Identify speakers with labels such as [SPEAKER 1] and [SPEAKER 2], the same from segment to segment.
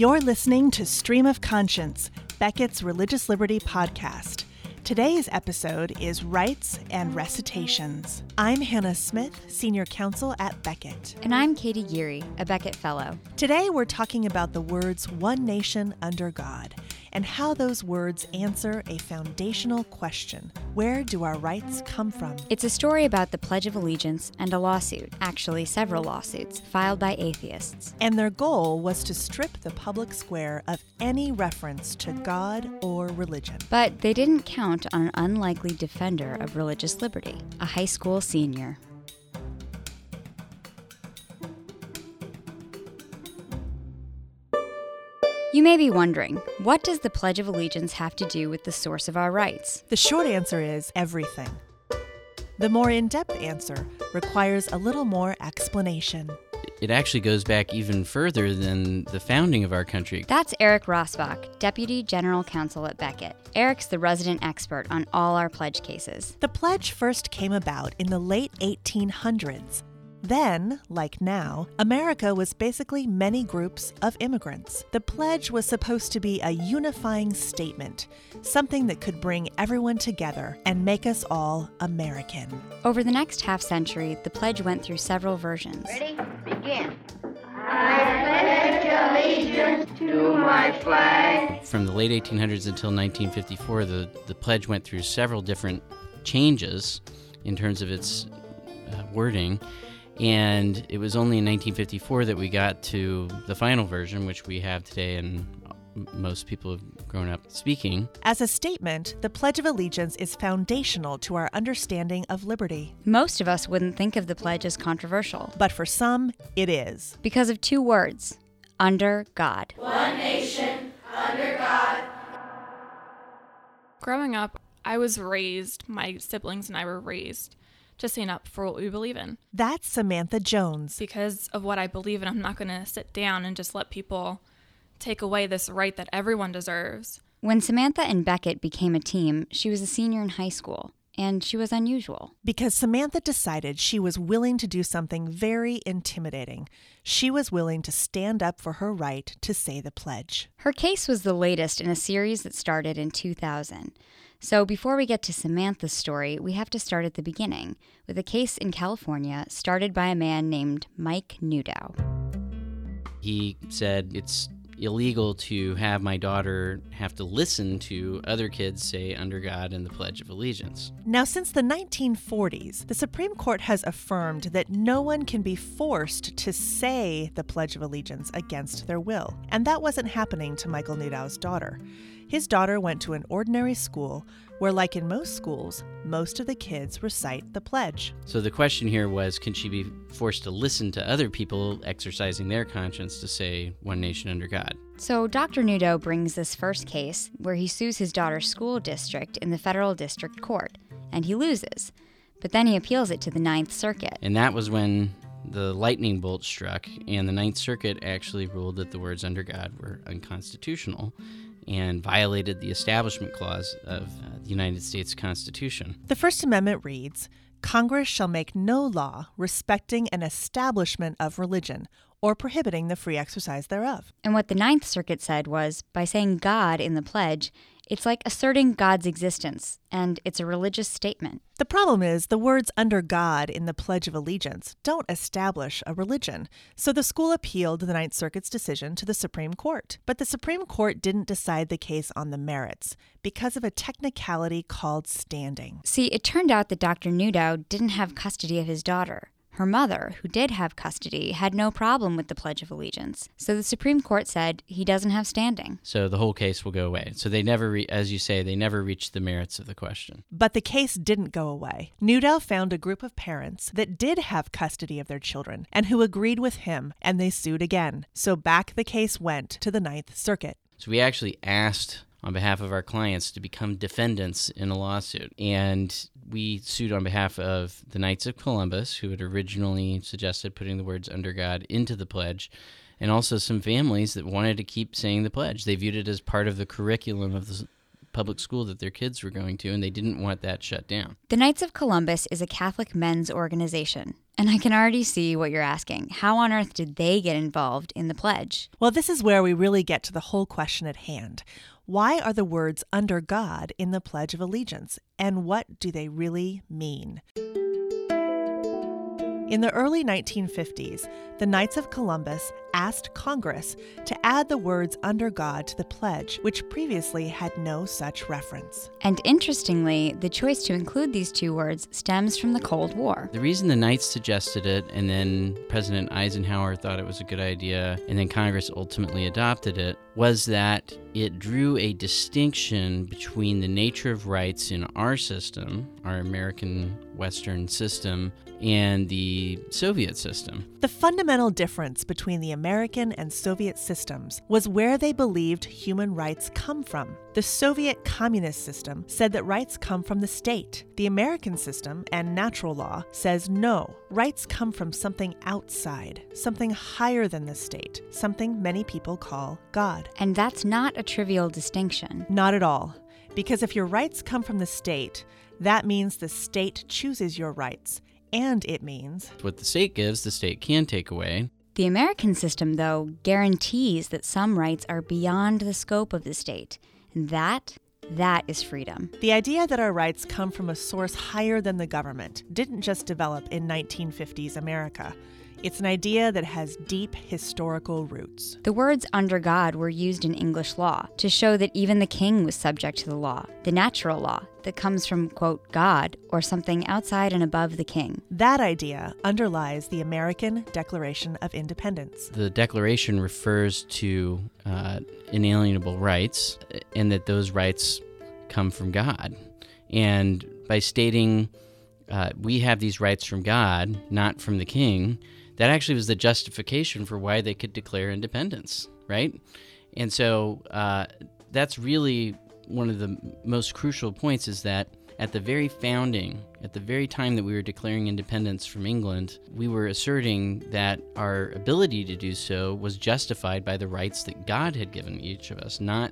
[SPEAKER 1] You're listening to Stream of Conscience, Becket's Religious Liberty podcast. Today's episode is Rites and Recitations. I'm Hannah Smith, Senior Counsel at Becket.
[SPEAKER 2] And I'm Katie Geary, a Becket Fellow.
[SPEAKER 1] Today we're talking about the words one nation under God and how those words answer a foundational question Where do our rights come from?
[SPEAKER 2] It's a story about the Pledge of Allegiance and a lawsuit, actually, several lawsuits, filed by atheists.
[SPEAKER 1] And their goal was to strip the public square of any reference to God or religion.
[SPEAKER 2] But they didn't count on an unlikely defender of religious liberty, a high school senior. You may be wondering, what does the Pledge of Allegiance have to do with the source of our rights?
[SPEAKER 1] The short answer is everything. The more in depth answer requires a little more explanation.
[SPEAKER 3] It actually goes back even further than the founding of our country.
[SPEAKER 2] That's Eric Rassbach, Deputy General Counsel at Becket. Eric's the resident expert on all our pledge cases.
[SPEAKER 1] The pledge first came about in the late 1800s then, like now, America was basically many groups of immigrants. The pledge was supposed to be a unifying statement, something that could bring everyone together and make us all American.
[SPEAKER 2] Over the next half century, the pledge went through several versions.
[SPEAKER 4] Ready? Begin. I pledge allegiance to my flag.
[SPEAKER 3] From the late 1800s until 1954, the, the pledge went through several different changes in terms of its uh, wording. And it was only in 1954 that we got to the final version, which we have today, and most people have grown up speaking.
[SPEAKER 1] As a statement, the Pledge of Allegiance is foundational to our understanding of liberty.
[SPEAKER 2] Most of us wouldn't think of the pledge as controversial.
[SPEAKER 1] But for some, it is.
[SPEAKER 2] Because of two words under God.
[SPEAKER 4] One nation, under God.
[SPEAKER 5] Growing up, I was raised, my siblings and I were raised to stand up for what we believe in.
[SPEAKER 1] That's Samantha Jones.
[SPEAKER 5] Because of what I believe in, I'm not going to sit down and just let people take away this right that everyone deserves.
[SPEAKER 2] When Samantha and Becket became a team, she was a senior in high school. And she was unusual.
[SPEAKER 1] Because Samantha decided she was willing to do something very intimidating. She was willing to stand up for her right to say the pledge.
[SPEAKER 2] Her case was the latest in a series that started in 2000. So, before we get to Samantha's story, we have to start at the beginning with a case in California started by a man named Mike Newdow.
[SPEAKER 3] He said it's illegal to have my daughter have to listen to other kids say under God and the Pledge of Allegiance.
[SPEAKER 1] Now, since the 1940s, the Supreme Court has affirmed that no one can be forced to say the Pledge of Allegiance against their will. And that wasn't happening to Michael Newdow's daughter. His daughter went to an ordinary school where, like in most schools, most of the kids recite the pledge.
[SPEAKER 3] So the question here was can she be forced to listen to other people exercising their conscience to say one nation under God?
[SPEAKER 2] So Dr. Newdow brings this first case where he sues his daughter's school district in the federal district court, and he loses. But then he appeals it to the Ninth Circuit.
[SPEAKER 3] And that was when the lightning bolt struck, and the Ninth Circuit actually ruled that the words under God were unconstitutional and violated the Establishment Clause of uh, the United States Constitution.
[SPEAKER 1] The First Amendment reads Congress shall make no law respecting an establishment of religion or prohibiting the free exercise thereof.
[SPEAKER 2] And what the Ninth Circuit said was by saying God in the pledge, it's like asserting God's existence, and it's a religious statement.
[SPEAKER 1] The problem is the words under God in the Pledge of Allegiance don't establish a religion. So the school appealed the Ninth Circuit's decision to the Supreme Court. But the Supreme Court didn't decide the case on the merits because of a technicality called standing.
[SPEAKER 2] See, it turned out that Dr. Newdow didn't have custody of his daughter. Her mother, who did have custody, had no problem with the Pledge of Allegiance. So the Supreme Court said he doesn't have standing.
[SPEAKER 3] So the whole case will go away. So they never, re- as you say, they never reached the merits of the question.
[SPEAKER 1] But the case didn't go away. Newdow found a group of parents that did have custody of their children and who agreed with him, and they sued again. So back the case went to the Ninth Circuit.
[SPEAKER 3] So we actually asked on behalf of our clients to become defendants in a lawsuit. And we sued on behalf of the Knights of Columbus, who had originally suggested putting the words under God into the pledge, and also some families that wanted to keep saying the pledge. They viewed it as part of the curriculum of the public school that their kids were going to, and they didn't want that shut down.
[SPEAKER 2] The Knights of Columbus is a Catholic men's organization, And I can already see what you're asking. How on earth did they get involved in the pledge?
[SPEAKER 1] Well, this is where we really get to the whole question at hand. Why are the words under God in the Pledge of Allegiance, and what do they really mean? In the early 1950s, the Knights of Columbus asked Congress to add the words under God to the pledge, which previously had no such reference.
[SPEAKER 2] And interestingly, the choice to include these two words stems from the Cold War.
[SPEAKER 3] The reason the Knights suggested it, and then President Eisenhower thought it was a good idea, and then Congress ultimately adopted it, was that it drew a distinction between the nature of rights in our system, our American Western system, and the Soviet system.
[SPEAKER 1] The fundamental difference between the American and Soviet systems was where they believed human rights come from. The Soviet communist system said that rights come from the state. The American system and natural law says no, rights come from something outside, something higher than the state, something many people call God.
[SPEAKER 2] And that's not a trivial distinction.
[SPEAKER 1] Not at all. Because if your rights come from the state, that means the state chooses your rights. And it means
[SPEAKER 3] What the state gives, the state can take away.
[SPEAKER 2] The American system, though, guarantees that some rights are beyond the scope of the state. And that, that is freedom.
[SPEAKER 1] the idea that our rights come from a source higher than the government didn't just develop in 1950s America. It's an idea that has deep historical roots.
[SPEAKER 2] The words under God were used in English law to show that even the king was subject to the law, the natural law that comes from, quote, God or something outside and above the king.
[SPEAKER 1] That idea underlies the American Declaration of Independence.
[SPEAKER 3] The Declaration refers to uh, inalienable rights and that those rights come from God. And by stating uh, we have these rights from God, not from the king, that actually was the justification for why they could declare independence, right? And so uh, that's really one of the most crucial points is that at the very founding, at the very time that we were declaring independence from England, we were asserting that our ability to do so was justified by the rights that God had given each of us, not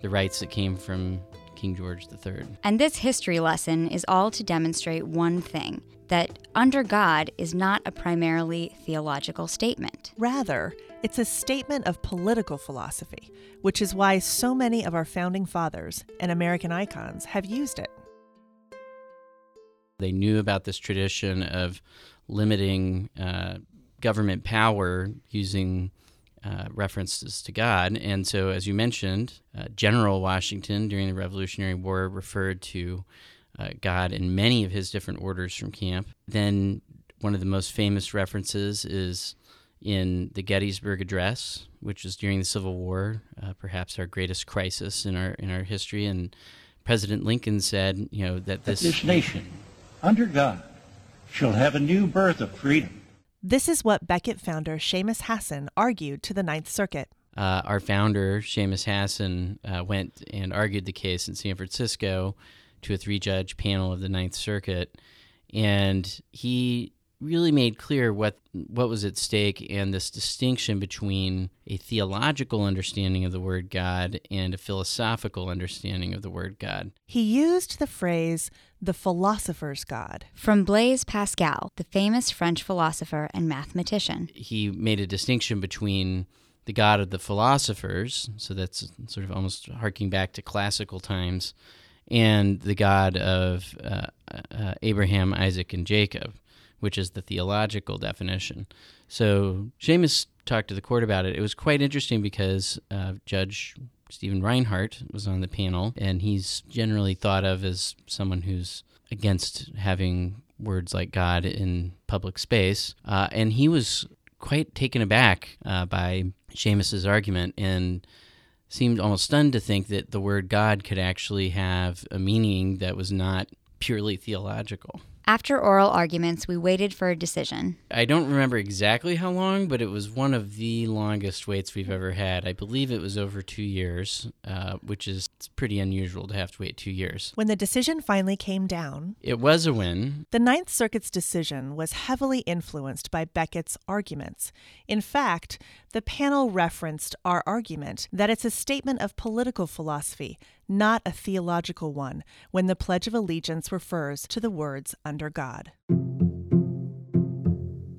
[SPEAKER 3] the rights that came from King George III.
[SPEAKER 2] And this history lesson is all to demonstrate one thing that under God is not a primarily theological statement.
[SPEAKER 1] Rather, it's a statement of political philosophy, which is why so many of our founding fathers and American icons have used it.
[SPEAKER 3] They knew about this tradition of limiting uh, government power using uh, references to God. And so, as you mentioned, uh, General Washington during the Revolutionary War referred to uh, God in many of his different orders from camp. Then, one of the most famous references is in the Gettysburg Address, which was during the Civil War, uh, perhaps our greatest crisis in our in our history. And President Lincoln said, you know, that
[SPEAKER 6] that
[SPEAKER 3] this
[SPEAKER 6] this nation, under God, shall have a new birth of freedom.
[SPEAKER 1] This is what Becket founder Seamus Hasson argued to the Ninth Circuit.
[SPEAKER 3] uh, our founder, Seamus Hasson, uh, went and argued the case in San Francisco to a three judge panel of the Ninth Circuit. And he really made clear what, what was at stake and this distinction between a theological understanding of the word God and a philosophical understanding of the word God.
[SPEAKER 1] He used the phrase, the philosopher's God.
[SPEAKER 2] From Blaise Pascal, the famous French philosopher and mathematician.
[SPEAKER 3] he made a distinction between the god of the philosophers, so that's sort of almost harking back to classical times, and the god of uh, uh, Abraham, Isaac, and Jacob, which is the theological definition. So Seamus talked to the court about it. It was quite interesting because uh, Judge Stephen Reinhardt was on the panel, and he's generally thought of as someone who's against having words like God in public space. Uh, and he was quite taken aback uh, by Seamus's argument and seemed almost stunned to think that the word God could actually have a meaning that was not purely theological.
[SPEAKER 2] After oral arguments, we waited for a decision.
[SPEAKER 3] I don't remember exactly how long, but it was one of the longest waits we've ever had. I believe it was over two years, uh, which is it's pretty unusual to have to wait two years.
[SPEAKER 1] When the decision finally came down,
[SPEAKER 3] It was a win.
[SPEAKER 1] the Ninth Circuit's decision was heavily influenced by Becket's arguments. In fact, the panel referenced our argument that it's a statement of political philosophy, not a theological one, when the Pledge of Allegiance refers to the words under God.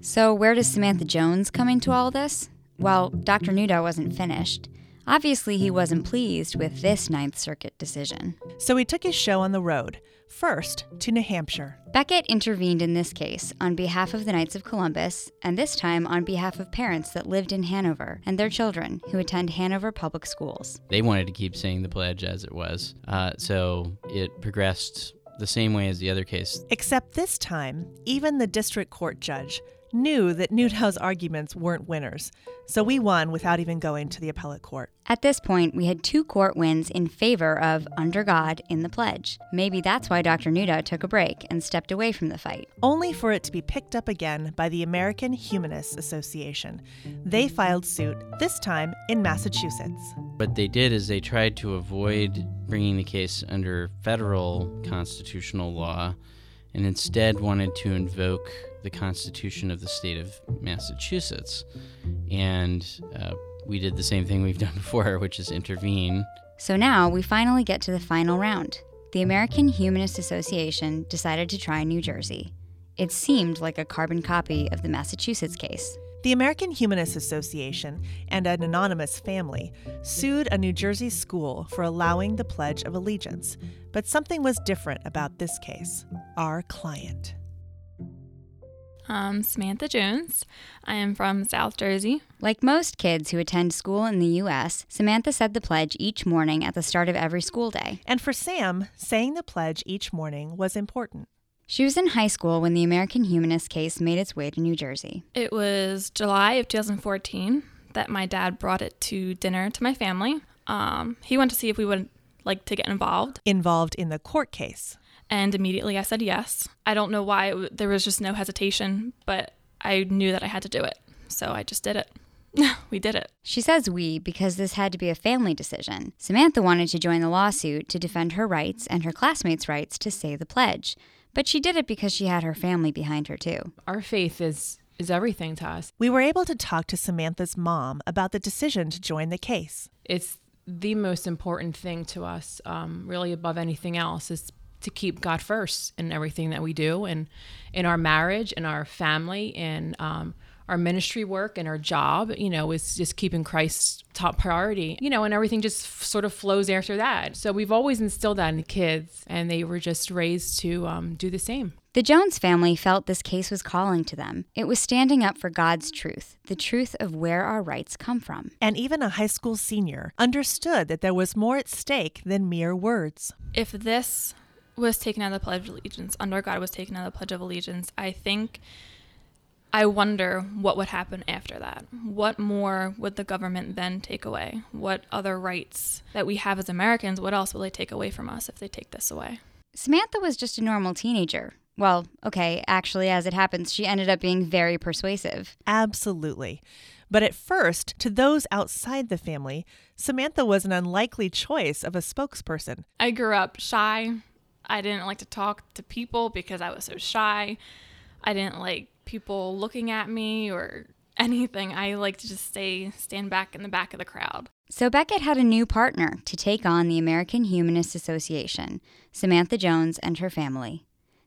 [SPEAKER 2] So, where does Samantha Jones come into all this? Well, Dr. Newdow wasn't finished. Obviously, he wasn't pleased with this Ninth Circuit decision.
[SPEAKER 1] So he took his show on the road, first to New Hampshire.
[SPEAKER 2] Becket intervened in this case on behalf of the Knights of Columbus, and this time on behalf of parents that lived in Hanover and their children who attend Hanover public schools.
[SPEAKER 3] They wanted to keep saying the pledge as it was, uh, so it progressed the same way as the other case.
[SPEAKER 1] Except this time, even the district court judge knew that Newdow's arguments weren't winners, so we won without even going to the appellate court.
[SPEAKER 2] At this point, we had two court wins in favor of Under God in the pledge. Maybe that's why Dr. Newdow took a break and stepped away from the fight.
[SPEAKER 1] Only for it to be picked up again by the American Humanists Association. They filed suit, this time in Massachusetts.
[SPEAKER 3] What they did is they tried to avoid bringing the case under federal constitutional law and instead wanted to invoke the Constitution of the state of Massachusetts. And uh, we did the same thing we've done before, which is intervene.
[SPEAKER 2] So now we finally get to the final round. The American Humanist Association decided to try New Jersey. It seemed like a carbon copy of the Massachusetts case.
[SPEAKER 1] The American Humanist Association and an anonymous family sued a New Jersey school for allowing the Pledge of Allegiance, but something was different about this case. Our client.
[SPEAKER 5] Um, Samantha Jones. I am from South Jersey.
[SPEAKER 2] Like most kids who attend school in the U.S., Samantha said the pledge each morning at the start of every school day.
[SPEAKER 1] And for Sam, saying the pledge each morning was important.
[SPEAKER 2] She was in high school when the American Humanist case made its way to New Jersey.
[SPEAKER 5] It was July of 2014 that my dad brought it to dinner to my family. Um, he went to see if we would like to get involved.
[SPEAKER 1] Involved in the court case.
[SPEAKER 5] And immediately I said yes. I don't know why, it, there was just no hesitation, but I knew that I had to do it. So I just did it. we did it.
[SPEAKER 2] She says we because this had to be a family decision. Samantha wanted to join the lawsuit to defend her rights and her classmates' rights to say the pledge, but she did it because she had her family behind her too.
[SPEAKER 7] Our faith is is everything to us.
[SPEAKER 1] We were able to talk to Samantha's mom about the decision to join the case.
[SPEAKER 7] It's the most important thing to us, um, really above anything else, is to keep God first in everything that we do, and in our marriage, in our family, in um, our ministry work and our job, you know, is just keeping Christ top priority, you know, and everything just f- sort of flows after that. So we've always instilled that in the kids, and they were just raised to um, do the same.
[SPEAKER 2] The Jones family felt this case was calling to them. It was standing up for God's truth, the truth of where our rights come from.
[SPEAKER 1] And even a high school senior understood that there was more at stake than mere words.
[SPEAKER 5] If this was taken out of the Pledge of Allegiance, under God was taken out of the Pledge of Allegiance, I think I wonder what would happen after that. What more would the government then take away? What other rights that we have as Americans, what else will they take away from us if they take this away?
[SPEAKER 2] Samantha was just a normal teenager. Well, okay, actually, as it happens, she ended up being very persuasive.
[SPEAKER 1] Absolutely. But at first, to those outside the family, Samantha was an unlikely choice of a spokesperson.
[SPEAKER 5] I grew up shy. I didn't like to talk to people because I was so shy. I didn't like people looking at me or anything. I like to just stay stand back in the back of the crowd.
[SPEAKER 2] So Becket had a new partner to take on the American Humanist Association, Samantha Jones and her family.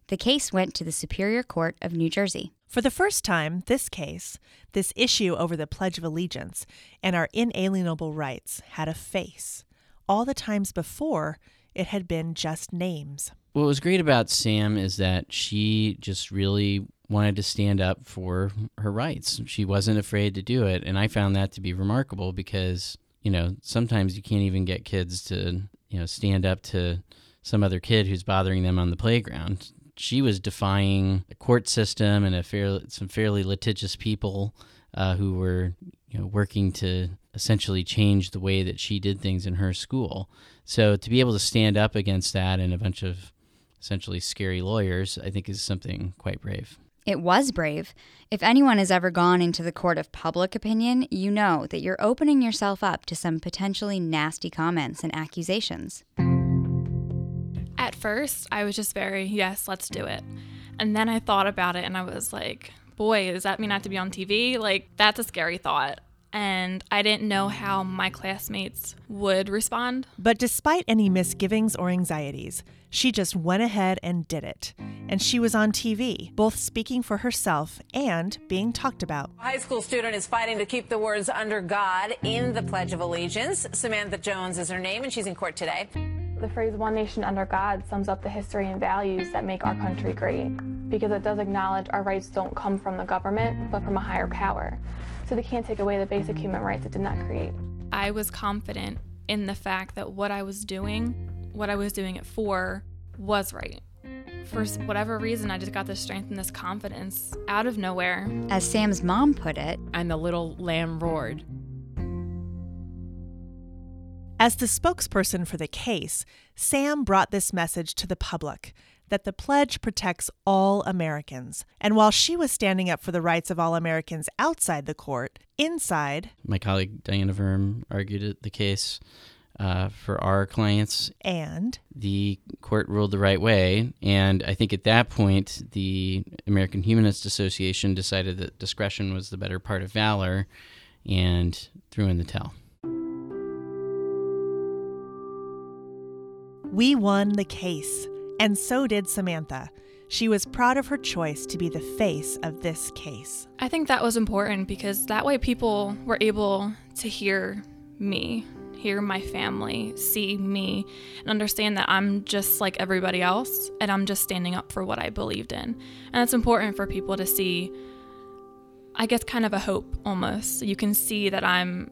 [SPEAKER 2] The case went to the Superior Court of New Jersey.
[SPEAKER 1] For the first time, this case, this issue over the Pledge of Allegiance and our inalienable rights, had a face. All the times before, it had been just names.
[SPEAKER 3] What was great about Sam is that she just really wanted to stand up for her rights. She wasn't afraid to do it. And I found that to be remarkable because, you know, sometimes you can't even get kids to, you know, stand up to some other kid who's bothering them on the playground. She was defying the court system and fair, some fairly litigious people uh, who were, you know, working to essentially change the way that she did things in her school. So to be able to stand up against that and a bunch of essentially scary lawyers, I think is something quite brave.
[SPEAKER 2] It was brave. If anyone has ever gone into the court of public opinion, you know that you're opening yourself up to some potentially nasty comments and accusations.
[SPEAKER 5] At first, I was just very, yes, let's do it. And then I thought about it and I was like, boy, does that mean I have to be on TV? Like, that's a scary thought. And I didn't know how my classmates would respond.
[SPEAKER 1] But despite any misgivings or anxieties, she just went ahead and did it. And she was on TV, both speaking for herself and being talked about.
[SPEAKER 8] A high school student is fighting to keep the words under God in the Pledge of Allegiance. Samantha Jones is her name, and she's in court today.
[SPEAKER 9] The phrase one nation under God sums up the history and values that make our country great because it does acknowledge our rights don't come from the government but from a higher power. So they can't take away the basic human rights it did not create.
[SPEAKER 5] I was confident in the fact that what I was doing, what I was doing it for, was right. For whatever reason, I just got this strength and this confidence out of nowhere.
[SPEAKER 2] As Sam's mom put it,
[SPEAKER 7] and the little lamb roared.
[SPEAKER 1] As the spokesperson for the case, Sam brought this message to the public that the pledge protects all Americans. And while she was standing up for the rights of all Americans outside the court, inside,
[SPEAKER 3] My colleague Diana Verm argued the case uh, for our clients.
[SPEAKER 1] and
[SPEAKER 3] The court ruled the right way, and I think at that point, the American Humanist Association decided that discretion was the better part of valor and threw in the towel.
[SPEAKER 1] we won the case. And so did Samantha. She was proud of her choice to be the face of this case.
[SPEAKER 5] I think that was important because that way people were able to hear me, hear my family, see me, and understand that I'm just like everybody else and I'm just standing up for what I believed in. And it's important for people to see, I guess, kind of a hope almost. You can see that I'm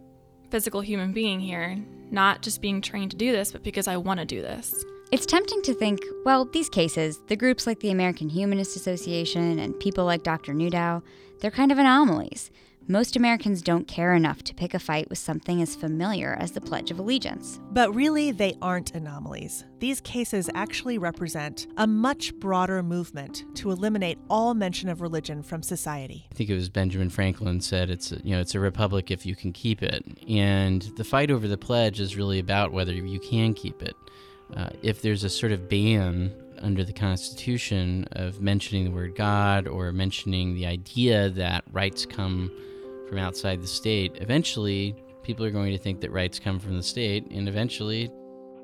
[SPEAKER 5] physical human being here, not just being trained to do this, but because I want to do this.
[SPEAKER 2] It's tempting to think, well, these cases, the groups like the American Humanist Association and people like Dr. Newdow, they're kind of anomalies. Most Americans don't care enough to pick a fight with something as familiar as the Pledge of Allegiance.
[SPEAKER 1] But really, they aren't anomalies. These cases actually represent a much broader movement to eliminate all mention of religion from society.
[SPEAKER 3] I think it was Benjamin Franklin said it's a, you know it's a republic if you can keep it, and the fight over the pledge is really about whether you can keep it. Uh, if there's a sort of ban under the Constitution of mentioning the word God or mentioning the idea that rights come from outside the state, eventually people are going to think that rights come from the state, and eventually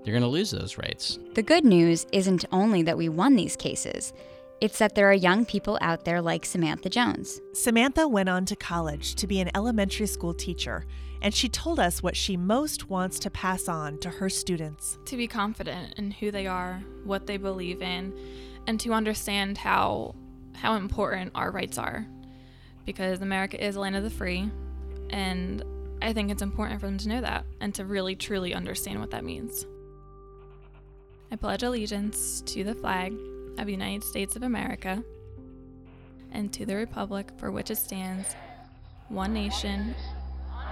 [SPEAKER 3] they're going to lose those rights.
[SPEAKER 2] The good news isn't only that we won these cases, it's that there are young people out there like Samantha Jones.
[SPEAKER 1] Samantha went on to college to be an elementary school teacher, and she told us what she most wants to pass on to her students.
[SPEAKER 5] to be confident in who they are, what they believe in, and to understand how how important our rights are. Because America is a land of the free, and I think it's important for them to know that and to really truly understand what that means. I pledge allegiance to the flag of the United States of America and to the republic for which it stands, one nation,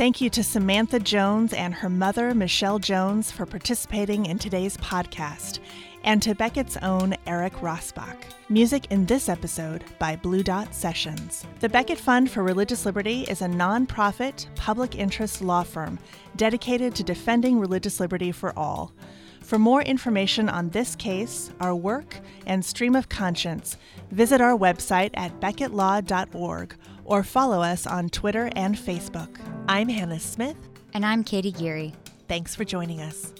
[SPEAKER 1] Thank you to Samantha Jones and her mother, Michelle Jones, for participating in today's podcast, and to Becket's own Eric Rassbach. Music in this episode by Blue Dot Sessions. The Becket Fund for Religious Liberty is a nonprofit, public interest law firm dedicated to defending religious liberty for all. For more information on this case, our work, and stream of conscience, visit our website at becketlaw.org or follow us on Twitter and Facebook. I'm Hannah Smith.
[SPEAKER 2] And I'm Katie Geary.
[SPEAKER 1] Thanks for joining us.